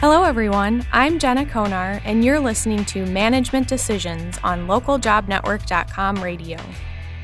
Hello, everyone. I'm Jenna Konar, and you're listening to Management Decisions on localjobnetwork.com radio.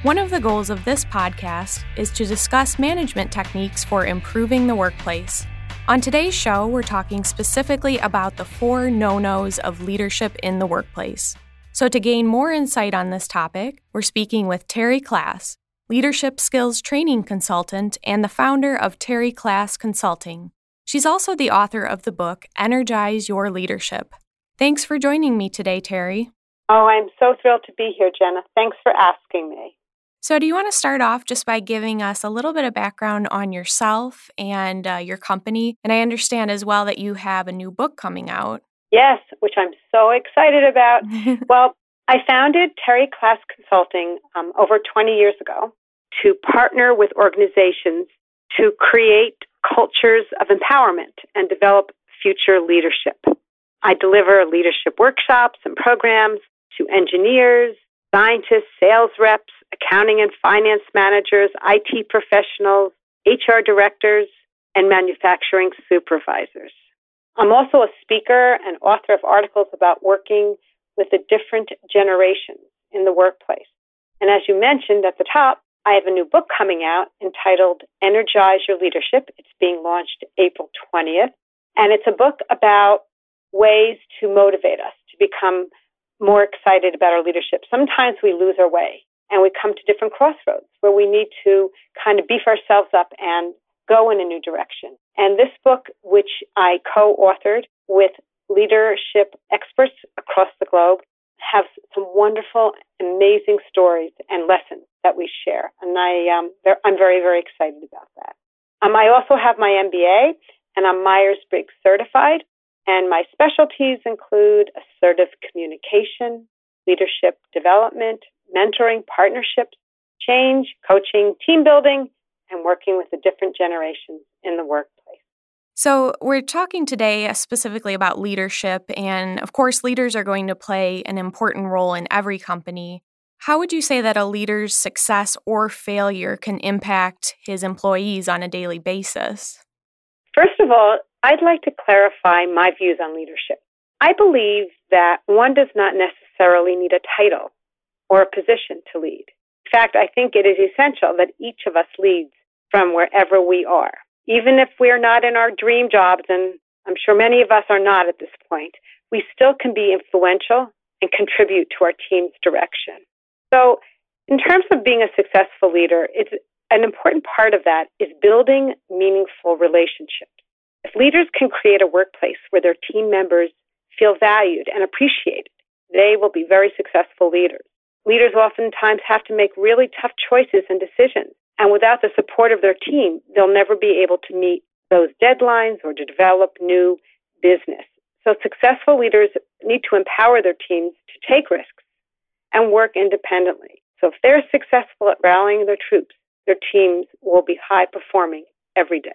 One of the goals of this podcast is to discuss management techniques for improving the workplace. On today's show, we're talking specifically about the four no nos of leadership in the workplace. So, to gain more insight on this topic, we're speaking with Terry Klass, leadership skills training consultant and the founder of Terry Klass Consulting. She's also the author of the book Energize Your Leadership. Thanks for joining me today, Terry. Oh, I'm so thrilled to be here, Jenna. Thanks for asking me. So, do you want to start off just by giving us a little bit of background on yourself and uh, your company? And I understand as well that you have a new book coming out. Yes, which I'm so excited about. well, I founded Terry Klass Consulting um, over 20 years ago to partner with organizations to create cultures of empowerment and develop future leadership. I deliver leadership workshops and programs to engineers, scientists, sales reps, accounting and finance managers, IT professionals, HR directors, and manufacturing supervisors. I'm also a speaker and author of articles about working with the different generations in the workplace. And as you mentioned at the top, I have a new book coming out entitled Energize Your Leadership. It's being launched April 20th. And it's a book about ways to motivate us to become more excited about our leadership. Sometimes we lose our way and we come to different crossroads where we need to kind of beef ourselves up and go in a new direction. And this book, which I co authored with leadership experts across the globe, have some wonderful, amazing stories and lessons that we share. And I, um, I'm very, very excited about that. Um, I also have my MBA and I'm Myers Briggs certified. And my specialties include assertive communication, leadership development, mentoring, partnerships, change, coaching, team building, and working with the different generations in the workplace. So, we're talking today uh, specifically about leadership, and of course, leaders are going to play an important role in every company. How would you say that a leader's success or failure can impact his employees on a daily basis? First of all, I'd like to clarify my views on leadership. I believe that one does not necessarily need a title or a position to lead. In fact, I think it is essential that each of us leads from wherever we are. Even if we're not in our dream jobs, and I'm sure many of us are not at this point, we still can be influential and contribute to our team's direction. So, in terms of being a successful leader, it's an important part of that is building meaningful relationships. If leaders can create a workplace where their team members feel valued and appreciated, they will be very successful leaders. Leaders oftentimes have to make really tough choices and decisions. And without the support of their team, they'll never be able to meet those deadlines or to develop new business. So successful leaders need to empower their teams to take risks and work independently. So if they're successful at rallying their troops, their teams will be high performing every day.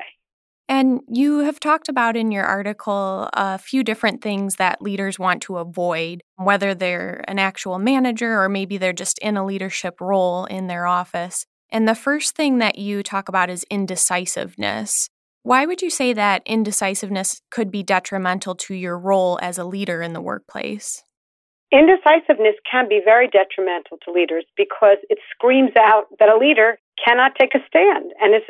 And you have talked about in your article a few different things that leaders want to avoid, whether they're an actual manager or maybe they're just in a leadership role in their office. And the first thing that you talk about is indecisiveness. Why would you say that indecisiveness could be detrimental to your role as a leader in the workplace? Indecisiveness can be very detrimental to leaders because it screams out that a leader cannot take a stand and is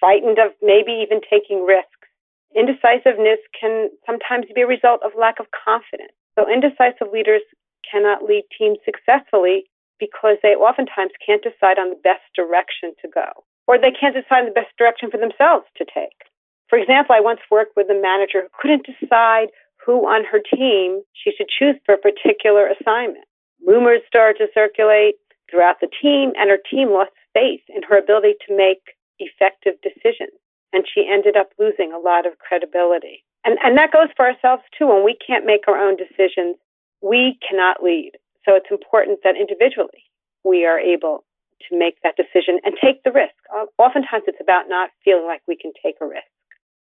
frightened of maybe even taking risks. Indecisiveness can sometimes be a result of lack of confidence. So, indecisive leaders cannot lead teams successfully because they oftentimes can't decide on the best direction to go, or they can't decide the best direction for themselves to take. For example, I once worked with a manager who couldn't decide who on her team she should choose for a particular assignment. Rumors started to circulate throughout the team, and her team lost faith in her ability to make effective decisions. And she ended up losing a lot of credibility. And, and that goes for ourselves too. When we can't make our own decisions, we cannot lead. So it's important that individually we are able to make that decision and take the risk. Oftentimes it's about not feeling like we can take a risk.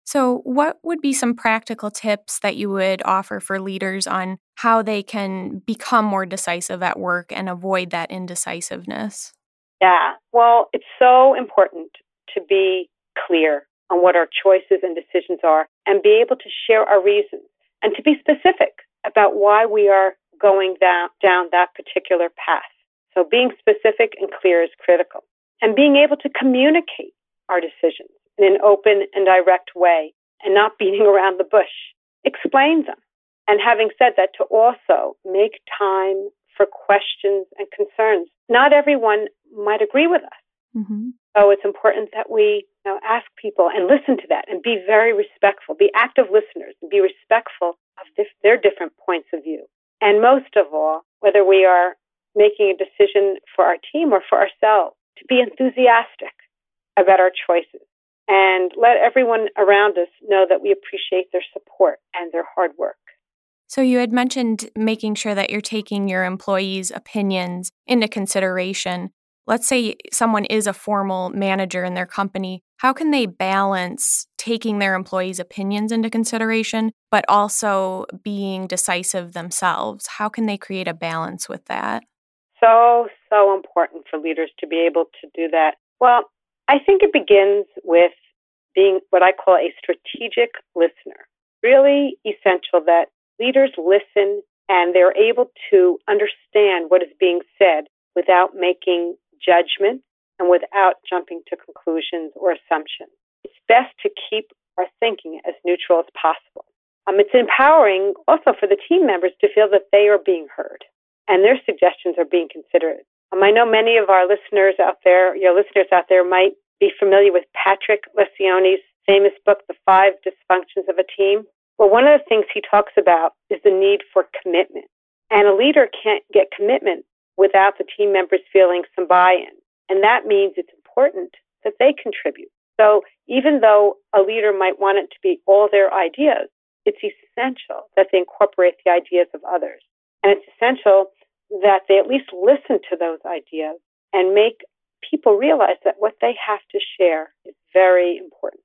So, what would be some practical tips that you would offer for leaders on how they can become more decisive at work and avoid that indecisiveness? Yeah, well, it's so important to be clear on what our choices and decisions are and be able to share our reasons and to be specific about why we are going down, down that particular path. So being specific and clear is critical. And being able to communicate our decisions in an open and direct way and not beating around the bush. Explain them. And having said that, to also make time for questions and concerns. Not everyone might agree with us. Mm-hmm. So it's important that we you know, ask people and listen to that and be very respectful, be active listeners, and be respectful of this, their different points of view. And most of all, whether we are making a decision for our team or for ourselves, to be enthusiastic about our choices and let everyone around us know that we appreciate their support and their hard work. So, you had mentioned making sure that you're taking your employees' opinions into consideration. Let's say someone is a formal manager in their company. How can they balance taking their employees' opinions into consideration, but also being decisive themselves? How can they create a balance with that? So, so important for leaders to be able to do that. Well, I think it begins with being what I call a strategic listener. Really essential that leaders listen and they're able to understand what is being said without making judgment and without jumping to conclusions or assumptions. It's best to keep our thinking as neutral as possible. Um, it's empowering also for the team members to feel that they are being heard and their suggestions are being considered. Um, I know many of our listeners out there, your listeners out there, might be familiar with Patrick Lencioni's famous book, The Five Dysfunctions of a Team. Well, one of the things he talks about is the need for commitment. And a leader can't get commitment without the team members feeling some buy in. And that means it's important that they contribute. So even though a leader might want it to be all their ideas, it's essential that they incorporate the ideas of others. And it's essential that they at least listen to those ideas and make people realize that what they have to share is very important.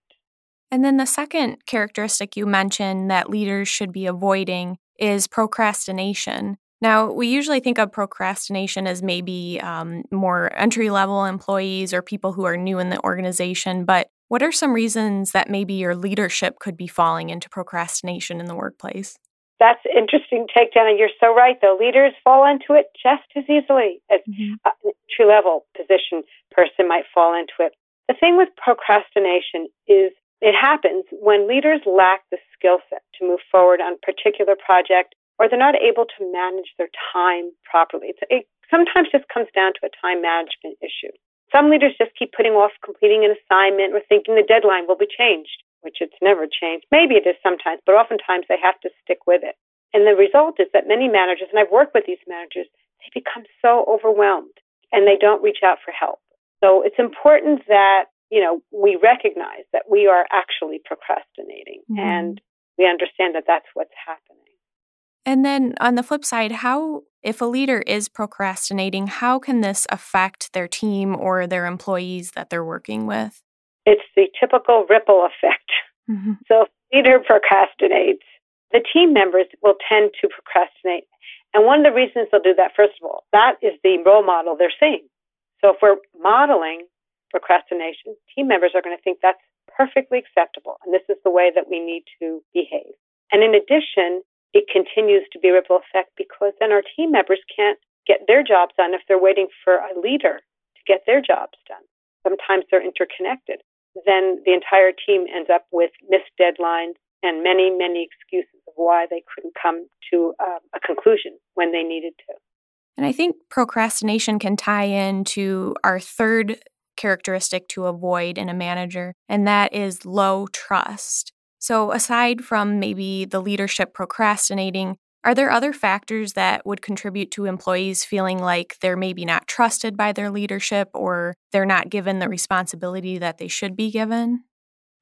And then the second characteristic you mentioned that leaders should be avoiding is procrastination. Now, we usually think of procrastination as maybe um, more entry level employees or people who are new in the organization, but what are some reasons that maybe your leadership could be falling into procrastination in the workplace? That's interesting take, Jenna. You're so right, though. Leaders fall into it just as easily as mm-hmm. a entry level position person might fall into it. The thing with procrastination is it happens when leaders lack the skill set to move forward on a particular project or they're not able to manage their time properly. It's, it sometimes just comes down to a time management issue. Some leaders just keep putting off completing an assignment or thinking the deadline will be changed which it's never changed. Maybe it is sometimes, but oftentimes they have to stick with it. And the result is that many managers, and I've worked with these managers, they become so overwhelmed and they don't reach out for help. So it's important that, you know, we recognize that we are actually procrastinating mm-hmm. and we understand that that's what's happening. And then on the flip side, how, if a leader is procrastinating, how can this affect their team or their employees that they're working with? It's the typical ripple effect. Mm-hmm. So if leader procrastinates, the team members will tend to procrastinate. And one of the reasons they'll do that, first of all, that is the role model they're seeing. So if we're modeling procrastination, team members are going to think that's perfectly acceptable and this is the way that we need to behave. And in addition, it continues to be a ripple effect because then our team members can't get their jobs done if they're waiting for a leader to get their jobs done. Sometimes they're interconnected then the entire team ends up with missed deadlines and many, many excuses of why they couldn't come to uh, a conclusion when they needed to. And I think procrastination can tie into our third characteristic to avoid in a manager, and that is low trust. So, aside from maybe the leadership procrastinating, are there other factors that would contribute to employees feeling like they're maybe not trusted by their leadership or they're not given the responsibility that they should be given?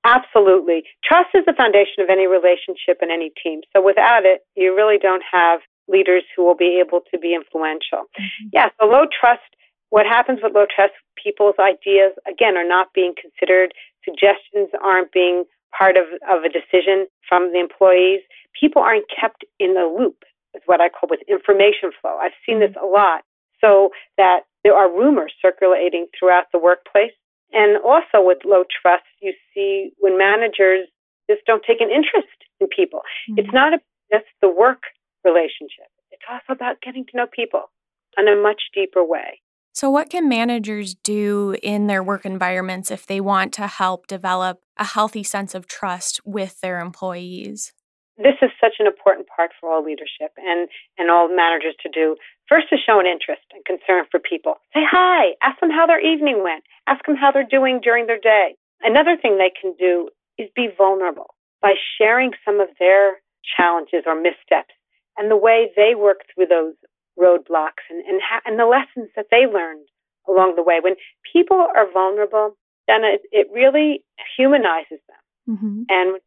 Absolutely. Trust is the foundation of any relationship and any team. So without it, you really don't have leaders who will be able to be influential. Mm-hmm. Yeah, so low trust, what happens with low trust, people's ideas, again, are not being considered. Suggestions aren't being part of, of a decision from the employees. People aren't kept in the loop, is what I call with information flow. I've seen this a lot. So that there are rumors circulating throughout the workplace, And also with low trust, you see when managers just don't take an interest in people. Mm-hmm. It's not just the work relationship. It's also about getting to know people in a much deeper way. So, what can managers do in their work environments if they want to help develop a healthy sense of trust with their employees? This is such an important part for all leadership and, and all managers to do. First, to show an interest and concern for people. Say hi, ask them how their evening went, ask them how they're doing during their day. Another thing they can do is be vulnerable by sharing some of their challenges or missteps and the way they work through those roadblocks and, and, ha- and the lessons that they learned along the way. When people are vulnerable, then it, it really humanizes them. Mm-hmm. And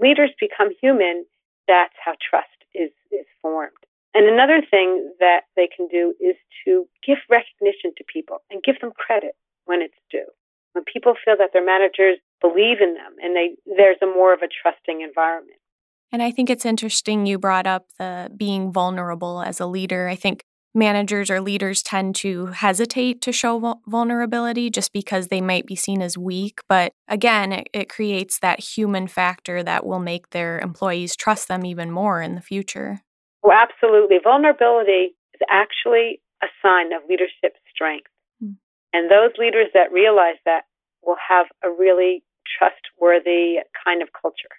leaders become human, that's how trust is, is formed. And another thing that they can do is to give recognition to people and give them credit when it's due. When people feel that their managers believe in them and they, there's a more of a trusting environment. And I think it's interesting you brought up the being vulnerable as a leader. I think managers or leaders tend to hesitate to show vulnerability just because they might be seen as weak. But again, it, it, creates that human factor that will make their employees trust them even more in the future. Well, absolutely. Vulnerability is actually a sign of leadership strength. Hmm. And those leaders that realize that will have a really trustworthy kind of culture.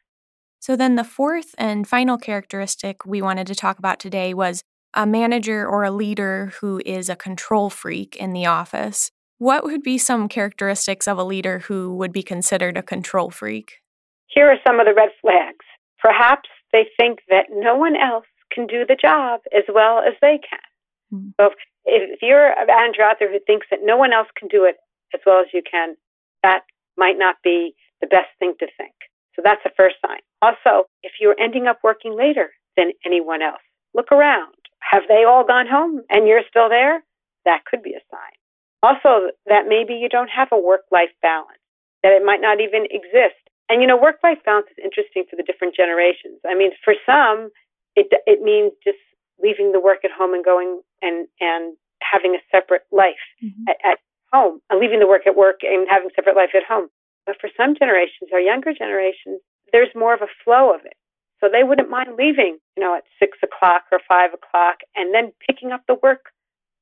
So, then the fourth and final characteristic we wanted to talk about today was a manager or a leader who is a control freak in the office. What would be some characteristics of a leader who would be considered a control freak? Here are some of the red flags. Perhaps they think that no one else can do the job as well as they can. Mm-hmm. So, if, if you're a manager out there who thinks that no one else can do it as well as you can, that might not be the best thing to think. So that's the first sign. Also, if you're ending up working later than anyone else, look around. Have they all gone home and you're still there? That could be a sign. Also, that maybe you don't have a work life balance, that it might not even exist. And you know, work life balance is interesting for the different generations. I mean, for some, it, it means just leaving the work at home and going and, and having a separate life mm-hmm. at, at home, and leaving the work at work and having separate life at home. But for some generations, our younger generations, there's more of a flow of it. So they wouldn't mind leaving, you know, at six o'clock or five o'clock and then picking up the work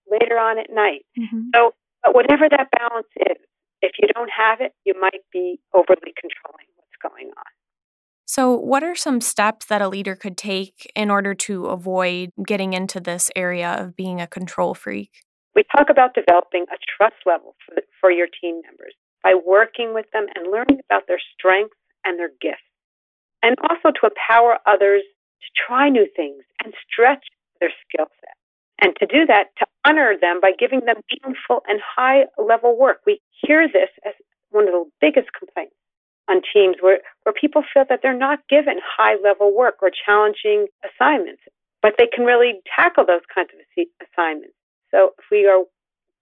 later on at night. Mm-hmm. So, but whatever that balance is, if you don't have it, you might be overly controlling what's going on. So, what are some steps that a leader could take in order to avoid getting into this area of being a control freak? We talk about developing a trust level for, the, for your team members by working with them and learning about their strengths and their gifts. And also to empower others to try new things and stretch their skill set. And to do that, to honor them by giving them meaningful and high level work. We hear this as one of the biggest complaints on teams where, where people feel that they're not given high level work or challenging assignments, but they can really tackle those kinds of assignments. So if we are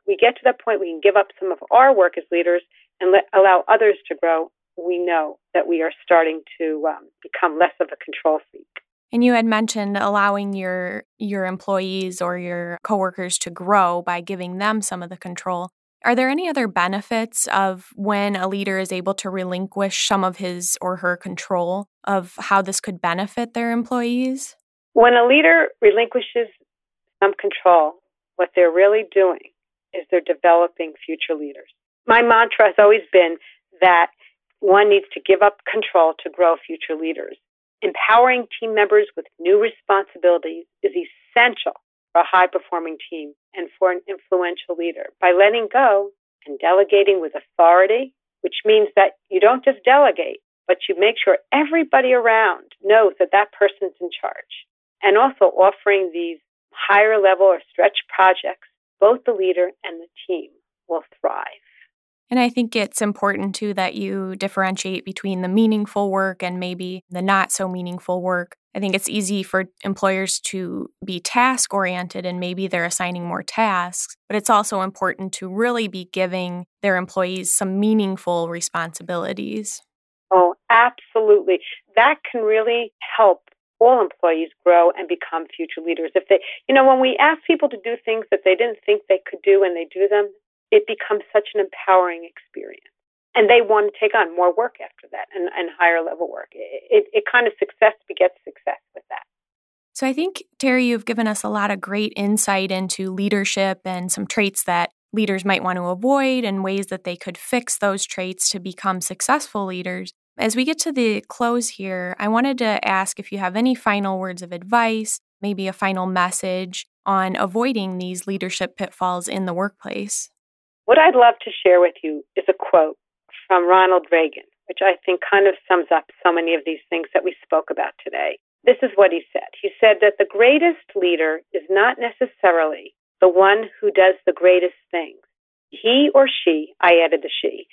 we get to that point we can give up some of our work as leaders and let, allow others to grow, we know that we are starting to um, become less of a control freak. And you had mentioned allowing your your employees or your coworkers to grow by giving them some of the control. Are there any other benefits of when a leader is able to relinquish some of his or her control of how this could benefit their employees? When a leader relinquishes some control, what they're really doing is they're developing future leaders my mantra has always been that one needs to give up control to grow future leaders. Empowering team members with new responsibilities is essential for a high performing team and for an influential leader. By letting go and delegating with authority, which means that you don't just delegate, but you make sure everybody around knows that that person's in charge. And also offering these higher level or stretch projects, both the leader and the team will thrive. And I think it's important too that you differentiate between the meaningful work and maybe the not so meaningful work. I think it's easy for employers to be task oriented and maybe they're assigning more tasks, but it's also important to really be giving their employees some meaningful responsibilities. Oh, absolutely. That can really help all employees grow and become future leaders. If they, you know, when we ask people to do things that they didn't think they could do and they do them, it becomes such an empowering experience. And they want to take on more work after that and, and higher level work. It, it, it kind of success begets success with that. So I think, Terry, you've given us a lot of great insight into leadership and some traits that leaders might want to avoid and ways that they could fix those traits to become successful leaders. As we get to the close here, I wanted to ask if you have any final words of advice, maybe a final message on avoiding these leadership pitfalls in the workplace. What I'd love to share with you is a quote from Ronald Reagan, which I think kind of sums up so many of these things that we spoke about today. This is what he said. He said that the greatest leader is not necessarily the one who does the greatest things. He or she, I added the she,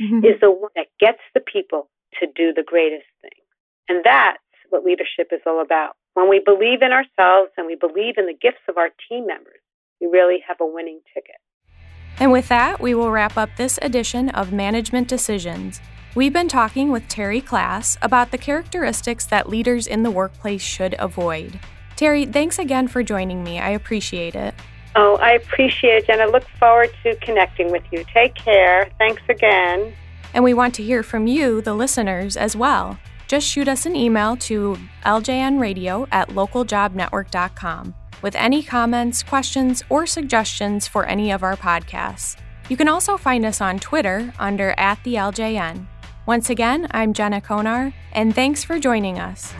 mm-hmm. is the one that gets the people to do the greatest things. And that's what leadership is all about. When we believe in ourselves and we believe in the gifts of our team members, we really have a winning ticket. And with that, we will wrap up this edition of Management Decisions. We've been talking with Terry Klass about the characteristics that leaders in the workplace should avoid. Terry, thanks again for joining me. I appreciate it. Oh, I appreciate it, and I look forward to connecting with you. Take care. Thanks again. And we want to hear from you, the listeners, as well. Just shoot us an email to ljnradio at localjobnetwork.com with any comments, questions, or suggestions for any of our podcasts. You can also find us on Twitter under at the LJN. Once again, I'm Jenna Konar, and thanks for joining us.